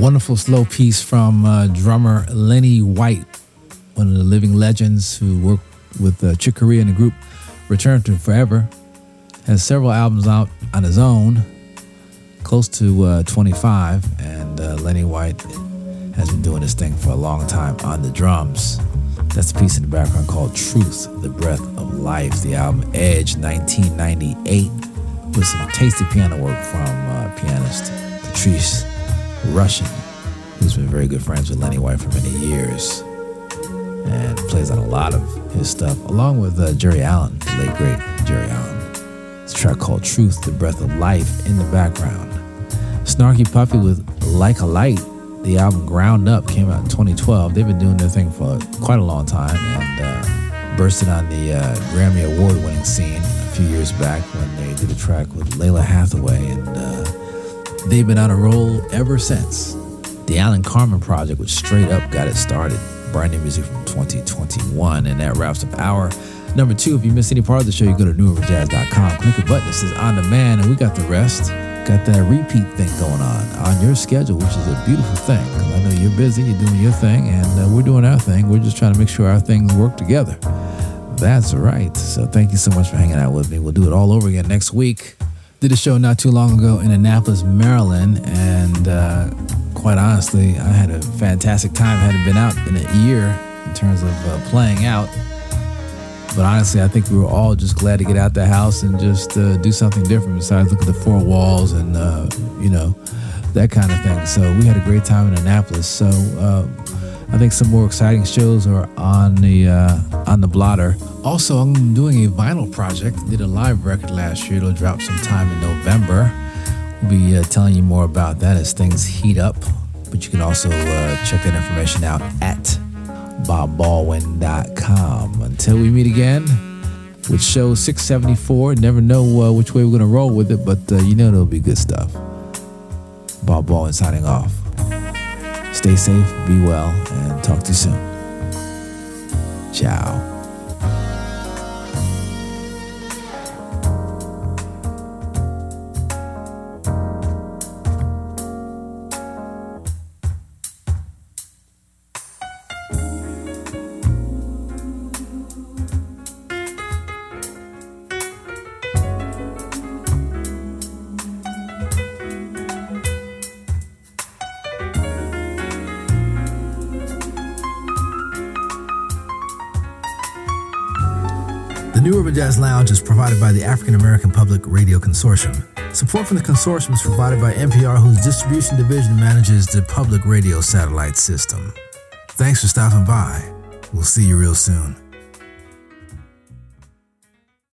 Wonderful slow piece from uh, drummer Lenny White, one of the living legends who worked with uh, Chick Corea and the group Return to Forever. Has several albums out on his own, close to uh, 25, and uh, Lenny White has been doing this thing for a long time on the drums. That's a piece in the background called Truth, the Breath of Life, the album Edge 1998, with some tasty piano work from uh, pianist Patrice Rushen, who's been very good friends with Lenny White for many years and plays on a lot of his stuff, along with uh, Geri Allen, the late great Geri Allen. It's a track called Truth, the Breath of Life in the background. Snarky Puppy with Like a Light, the album Ground Up came out in 2012. They've been doing their thing for quite a long time and uh, bursted on the uh, Grammy Award winning scene a few years back when they did a track with Lalah Hathaway and uh, They've been on a roll ever since. The Alan Carmen Project, which straight up got it started. Brand new music from 2021. And that wraps up our number two. If you missed any part of the show, you go to newriverjazz.com, click a button that says on demand, and we got the rest. Got that repeat thing going on on your schedule, which is a beautiful thing. I know you're busy, you're doing your thing, and uh, we're doing our thing. We're just trying to make sure our things work together. That's right. So thank you so much for hanging out with me. We'll do it all over again next week. Did a show not too long ago in Annapolis, Maryland, and uh, quite honestly, I had a fantastic time. Hadn't been out in a year in terms of uh, playing out. But honestly, I think we were all just glad to get out the house and just uh, do something different besides look at the four walls and, uh, you know, that kind of thing. So we had a great time in Annapolis. So uh, I think some more exciting shows are on the uh, on the blotter. Also, I'm doing a vinyl project. Did a live record last year. It'll drop sometime in November. We'll be uh, telling you more about that as things heat up. But you can also uh, check that information out at bobbaldwin.com. Until we meet again with show 674. Never know uh, which way we're going to roll with it, but uh, you know it'll be good stuff. Bob Baldwin signing off. Stay safe, be well, and talk to you soon. Ciao. New Urban Jazz Lounge is provided by the African American Public Radio Consortium. Support from the consortium is provided by NPR, whose distribution division manages the public radio satellite system. Thanks for stopping by. We'll see you real soon.